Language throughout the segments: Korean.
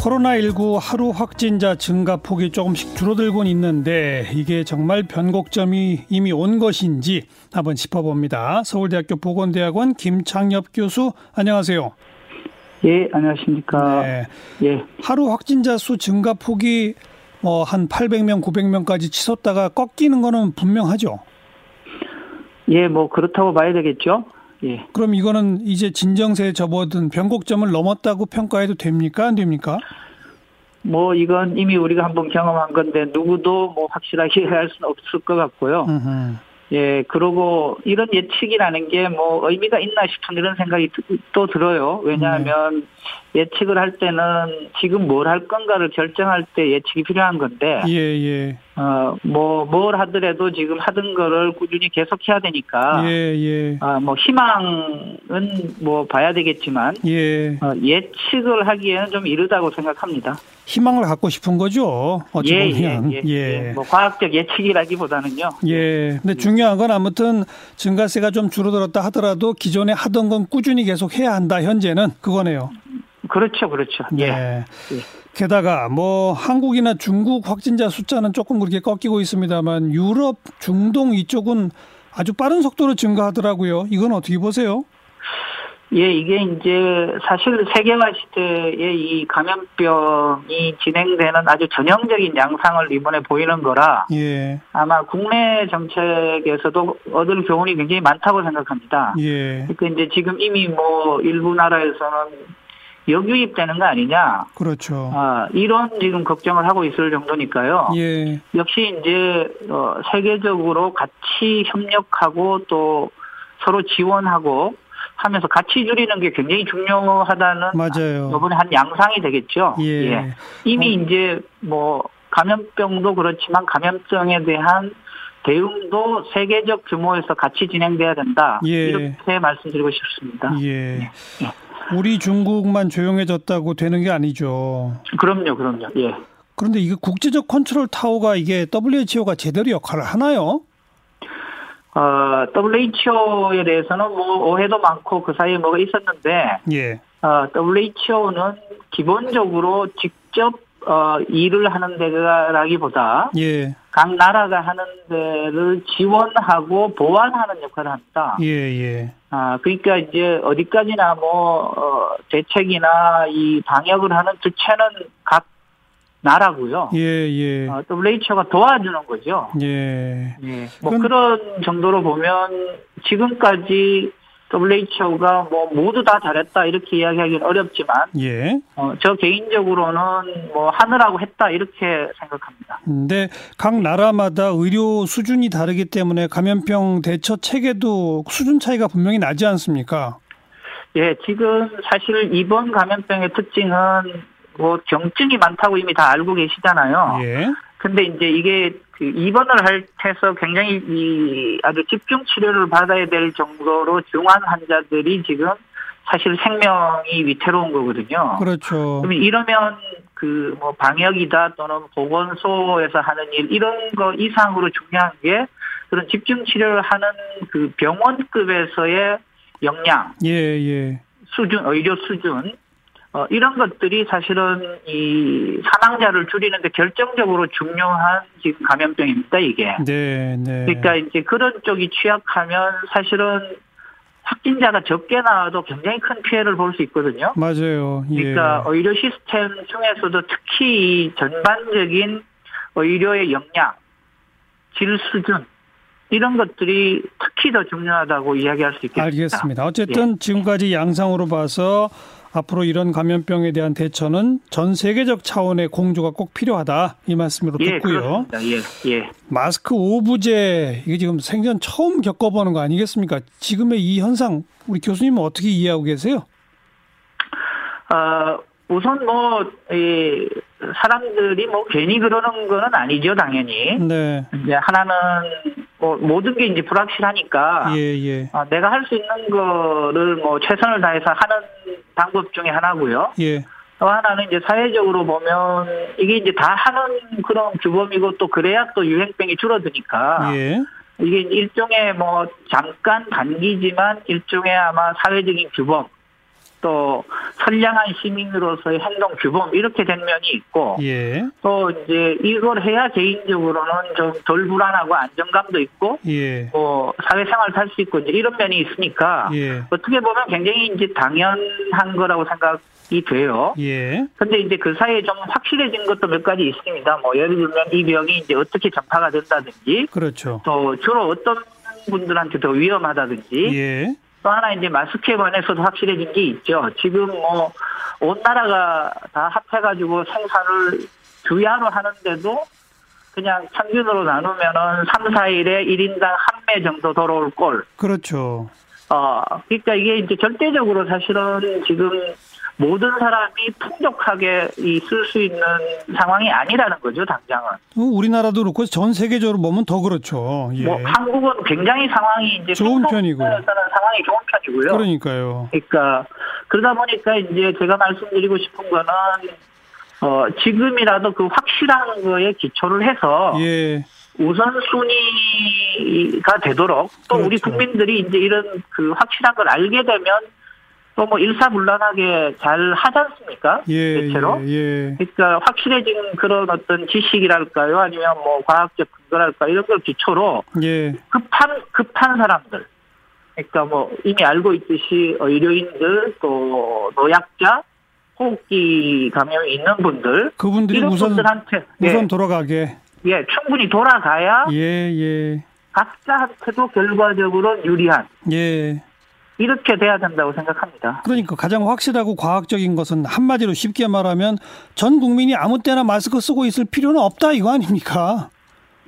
코로나19 하루 확진자 증가 폭이 조금씩 줄어들곤 있는데 이게 정말 변곡점이 이미 온 것인지 한번 짚어봅니다. 서울대학교 보건대학원 김창엽 교수 안녕하세요. 예, 안녕하십니까. 네. 예. 하루 확진자 수 증가 폭이 뭐한 800명, 900명까지 치솟다가 꺾이는 거는 분명하죠. 예, 뭐 그렇다고 봐야 되겠죠. 예. 그럼 이거는 이제 진정세에 접어든 변곡점을 넘었다고 평가해도 됩니까? 안 됩니까? 뭐 이건 이미 우리가 한번 경험한 건데 누구도 뭐 확실하게 할 수는 없을 것 같고요. 으흠. 예, 그러고 이런 예측이라는 게 뭐 의미가 있나 싶은 이런 생각이 또 들어요. 왜냐하면 음. 예측을 할 때는 지금 뭘 할 건가를 결정할 때 예측이 필요한 건데. 예, 예. 어, 뭐, 뭘 하더라도 지금 하던 거를 꾸준히 계속해야 되니까. 예, 예. 어, 뭐, 희망은 뭐 봐야 되겠지만. 예. 어, 예측을 하기에는 좀 이르다고 생각합니다. 희망을 갖고 싶은 거죠. 어찌 예, 보면. 예, 예, 예. 뭐, 과학적 예측이라기보다는요. 예. 근데 중요한 건 아무튼 증가세가 좀 줄어들었다 하더라도 기존에 하던 건 꾸준히 계속 해야 한다. 현재는 그거네요. 그렇죠, 그렇죠. 예. 네. 게다가 뭐 한국이나 중국 확진자 숫자는 조금 그렇게 꺾이고 있습니다만 유럽, 중동 이쪽은 아주 빠른 속도로 증가하더라고요. 이건 어떻게 보세요? 예, 이게 이제 사실 세계화 시대에 이 감염병이 진행되는 아주 전형적인 양상을 이번에 보이는 거라 예. 아마 국내 정책에서도 얻을 교훈이 굉장히 많다고 생각합니다. 예. 그러니까 이제 지금 이미 뭐 일부 나라에서는 역유입되는 거 아니냐. 그렇죠. 아, 이런 지금 걱정을 하고 있을 정도니까요. 예. 역시 이제 어, 세계적으로 같이 협력하고 또 서로 지원하고 하면서 같이 줄이는 게 굉장히 중요하다는 맞아요. 이번에 한 양상이 되겠죠. 예. 예. 이미 어. 이제 뭐 감염병도 그렇지만 감염병에 대한 대응도 세계적 규모에서 같이 진행돼야 된다. 예. 이렇게 말씀드리고 싶습니다. 예. 예. 우리 중국만 조용해졌다고 되는 게 아니죠. 그럼요, 그럼요. 예. 그런데 이게 국제적 컨트롤 타워가 이게 WHO가 제대로 역할을 하나요? 어, WHO에 대해서는 뭐 오해도 많고 그 사이에 뭐가 있었는데, 예. 어, WHO는 기본적으로 직접 어, 일을 하는 데라기보다 예. 각 나라가 하는 데를 지원하고 보완하는 역할을 합니다. 예, 예. 아, 그러니까 이제 어디까지나 뭐, 어, 대책이나 이 방역을 하는 주체는 각 나라고요. 예, 예. 어, WHO가 도와주는 거죠. 예. 예. 뭐 그럼, 그런 정도로 보면 지금까지 WHO가 뭐 모두 다 잘했다 이렇게 이야기하기는 어렵지만 예. 어, 저 개인적으로는 뭐 하느라고 했다 이렇게 생각합니다. 근데 각 나라마다 의료 수준이 다르기 때문에 감염병 대처 체계도 수준 차이가 분명히 나지 않습니까? 예, 지금 사실 이번 감염병의 특징은 뭐 경증이 많다고 이미 다 알고 계시잖아요. 예. 근데 이제 이게 그 입원을 할 때서 굉장히 이 아주 집중 치료를 받아야 될 정도로 중환 환자들이 지금 사실 생명이 위태로운 거거든요. 그렇죠. 그러면 이러면 그 뭐 방역이다 또는 보건소에서 하는 일 이런 거 이상으로 중요한 게 그런 집중 치료를 하는 그 병원급에서의 역량, 예, 예. 수준, 의료 수준 어, 이런 것들이 사실은 이 사망자를 줄이는데 결정적으로 중요한 지금 감염병입니다, 이게. 네, 네. 그러니까 이제 그런 쪽이 취약하면 사실은 확진자가 적게 나와도 굉장히 큰 피해를 볼 수 있거든요. 맞아요. 예. 그러니까 의료 시스템 중에서도 특히 전반적인 의료의 역량, 질 수준, 이런 것들이 특히 더 중요하다고 이야기할 수 있겠습니다. 알겠습니다. 어쨌든 예. 지금까지 양상으로 봐서 앞으로 이런 감염병에 대한 대처는 전 세계적 차원의 공조가 꼭 필요하다 이 말씀으로 예, 듣고요. 예, 예. 마스크 오부제 이게 지금 생전 처음 겪어보는 거 아니겠습니까? 지금의 이 현상 우리 교수님은 어떻게 이해하고 계세요? 어, 우선 뭐, 이, 사람들이 뭐 괜히 그러는 거는 아니죠, 당연히. 네. 이제 하나는 뭐 모든 게 이제 불확실하니까. 예, 예. 어, 내가 할 수 있는 거를 뭐 최선을 다해서 하는 방법 중에 하나고요. 예. 또 하나는 이제 사회적으로 보면 이게 이제 다 하는 그런 규범이고 또 그래야 또 유행병이 줄어드니까. 예. 이게 일종의 뭐 잠깐 단기지만 일종의 아마 사회적인 규범 또 선량한 시민으로서의 행동 규범 이렇게 된 면이 있고 예. 또 이제 이걸 해야 개인적으로는 좀 덜 불안하고 안정감도 있고 예. 뭐 사회생활 할수 있고 이제 이런 면이 있으니까 예. 어떻게 보면 굉장히 이제 당연한 거라고 생각 이 돼요. 예. 근데 이제 그 사이에 좀 확실해진 것도 몇 가지 있습니다. 뭐 예를 들면 이 병이 이제 어떻게 전파가 된다든지 그렇죠. 또 주로 어떤 분들한테 더 위험하다든지 예. 또 하나 이제 마스크에 관해서도 확실해진 게 있죠. 지금 뭐 온 나라가 다 합해가지고 생산을 주야로 하는데도 그냥 평균으로 나누면은 3, 4일에 1인당 한 매 정도 돌아올 꼴. 그렇죠. 어, 그러니까 이게 이제 절대적으로 사실은 지금 모든 사람이 풍족하게 있을 수 있는 상황이 아니라는 거죠, 당장은. 어, 우리나라도 그렇고 전 세계적으로 보면 더 그렇죠. 예. 뭐 한국은 굉장히 상황이 이제 좋은 편이고. 상황이 좋은 편이고요. 그러니까요. 그러니까 그러다 보니까 이제 제가 말씀드리고 싶은 거는 어 지금이라도 그 확실한 거에 기초를 해서 예. 우선순위가 되도록 또 그렇죠. 우리 국민들이 이제 이런 그 확실한 걸 알게 되면 또 뭐 일사불란하게 잘 하지 않습니까? 예, 대체로. 예, 예. 그러니까 확실해진 그런 어떤 지식이랄까요, 아니면 뭐 과학적 근거랄까 이런 걸 기초로 예. 급한 급한 사람들, 그러니까 뭐 이미 알고 있듯이 의료인들 또 노약자, 호흡기 감염이 있는 분들, 그분들이 우선 분들한테 우선 예, 돌아가게. 예, 충분히 돌아가야 예, 예. 각자한테도 결과적으로 유리한. 예. 이렇게 돼야 된다고 생각합니다. 그러니까 가장 확실하고 과학적인 것은 한마디로 쉽게 말하면 전 국민이 아무 때나 마스크 쓰고 있을 필요는 없다 이거 아닙니까?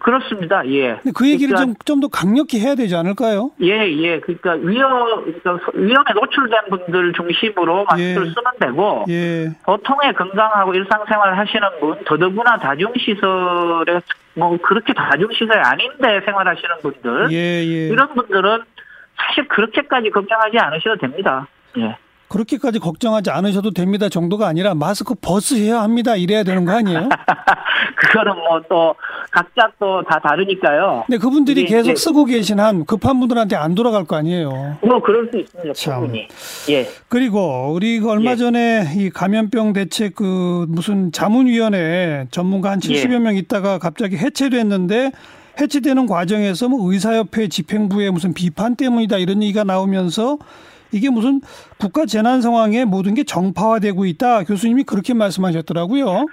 그렇습니다. 예. 그 얘기를 그러니까, 좀좀 더 강력히 해야 되지 않을까요? 예, 예. 그러니까 위험 그러니까 위험에 노출된 분들 중심으로 마스크를 예. 쓰면 되고 예. 보통의 건강하고 일상생활 하시는 분 더더구나 다중 시설에 뭐 그렇게 다중 시설이 아닌데 생활하시는 분들 예, 예. 이런 분들은 사실 그렇게까지 걱정하지 않으셔도 됩니다. 예. 그렇게까지 걱정하지 않으셔도 됩니다 정도가 아니라 마스크 벗으셔야 합니다 이래야 되는 거 아니에요? 그거는 뭐 또 각자 또 다 다르니까요. 네, 그분들이 계속 쓰고 계신 한 급한 분들한테 안 돌아갈 거 아니에요. 뭐 그럴 수 있습니다. 충분히. 예. 그리고 우리 얼마 예. 전에 이 감염병 대책 그 무슨 자문위원회 전문가 한 70여 예. 명 있다가 갑자기 해체됐는데 해체되는 과정에서 뭐 의사협회 집행부의 무슨 비판 때문이다 이런 얘기가 나오면서 이게 무슨 국가 재난 상황에 모든 게 정파화되고 있다 교수님이 그렇게 말씀하셨더라고요.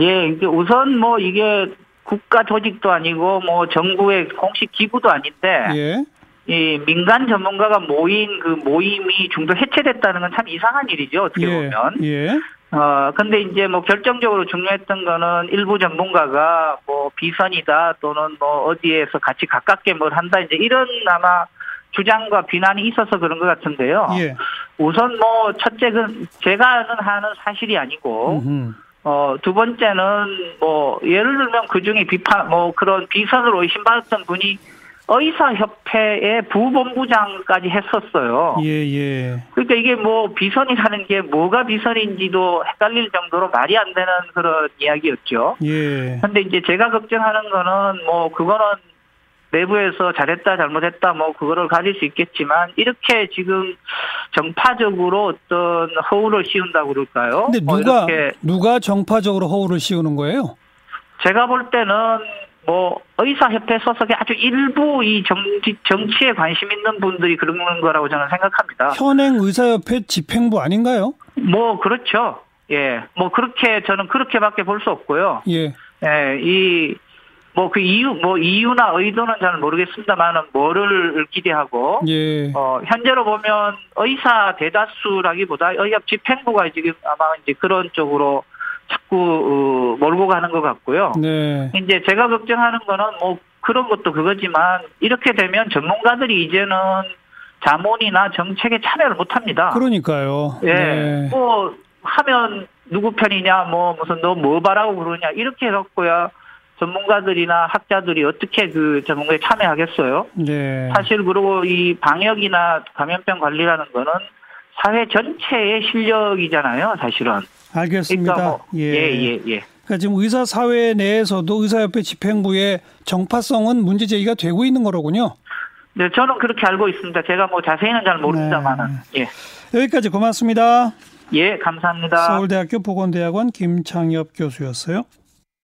예, 이제 우선 뭐 이게 국가 조직도 아니고 뭐 정부의 공식 기구도 아닌데 예. 이 민간 전문가가 모인 그 모임이 중도 해체됐다는 건 참 이상한 일이죠 어떻게 예. 보면. 예. 어, 근데 이제 뭐 결정적으로 중요했던 거는 일부 전문가가 뭐 비선이다 또는 뭐 어디에서 같이 가깝게 뭘 한다 이제 이런 아마 주장과 비난이 있어서 그런 것 같은데요. 예. 우선 뭐 첫째 는 제가 아는 하는 사실이 아니고 어, 두 번째는 뭐 예를 들면 그 중에 비판 뭐 그런 비선으로 의심받았던 분이 의사협회의 부본부장까지 했었어요. 예, 예. 그러니까 이게 뭐 비선이라는 게 뭐가 비선인지도 헷갈릴 정도로 말이 안 되는 그런 이야기였죠. 예. 근데 이제 제가 걱정하는 거는 뭐 그거는 내부에서 잘했다 잘못했다 뭐 그거를 가질 수 있겠지만 이렇게 지금 정파적으로 어떤 허울을 씌운다고 그럴까요? 근데 뭐 누가 뭐 누가 정파적으로 허울을 씌우는 거예요? 제가 볼 때는 뭐 의사협회 소속의 아주 일부 이 정치 정치에 관심 있는 분들이 그러는 거라고 저는 생각합니다. 현행 의사협회 집행부 아닌가요? 뭐 그렇죠. 예, 뭐 그렇게 저는 그렇게밖에 볼 수 없고요. 예, 예, 이 뭐 그 이유 뭐 이유나 의도는 잘 모르겠습니다만은 뭐를 기대하고 예. 어 현재로 보면 의사 대다수라기보다 의협 집행부가 지금 아마 이제 그런 쪽으로 자꾸 어, 몰고 가는 것 같고요. 네. 이제 제가 걱정하는 거는 뭐 그런 것도 그거지만 이렇게 되면 전문가들이 이제는 자문이나 정책에 참여를 못 합니다. 그러니까요. 예. 네. 뭐 하면 누구 편이냐, 뭐 무슨 너 뭐 바라고 그러냐 이렇게 해갖고야 전문가들이나 학자들이 어떻게 그 전문가에 참여하겠어요? 네. 사실 그리고 이 방역이나 감염병 관리라는 거는 사회 전체의 실력이잖아요, 사실은. 알겠습니다. 그러니까 뭐, 예. 예, 예, 예. 그러니까 지금 의사 사회 내에서도 의사협회 집행부의 정파성은 문제 제기가 되고 있는 거로군요. 네, 저는 그렇게 알고 있습니다. 제가 뭐 자세히는 잘 모릅니다만은. 네. 예. 여기까지 고맙습니다. 예, 감사합니다. 서울대학교 보건대학원 김창엽 교수였어요.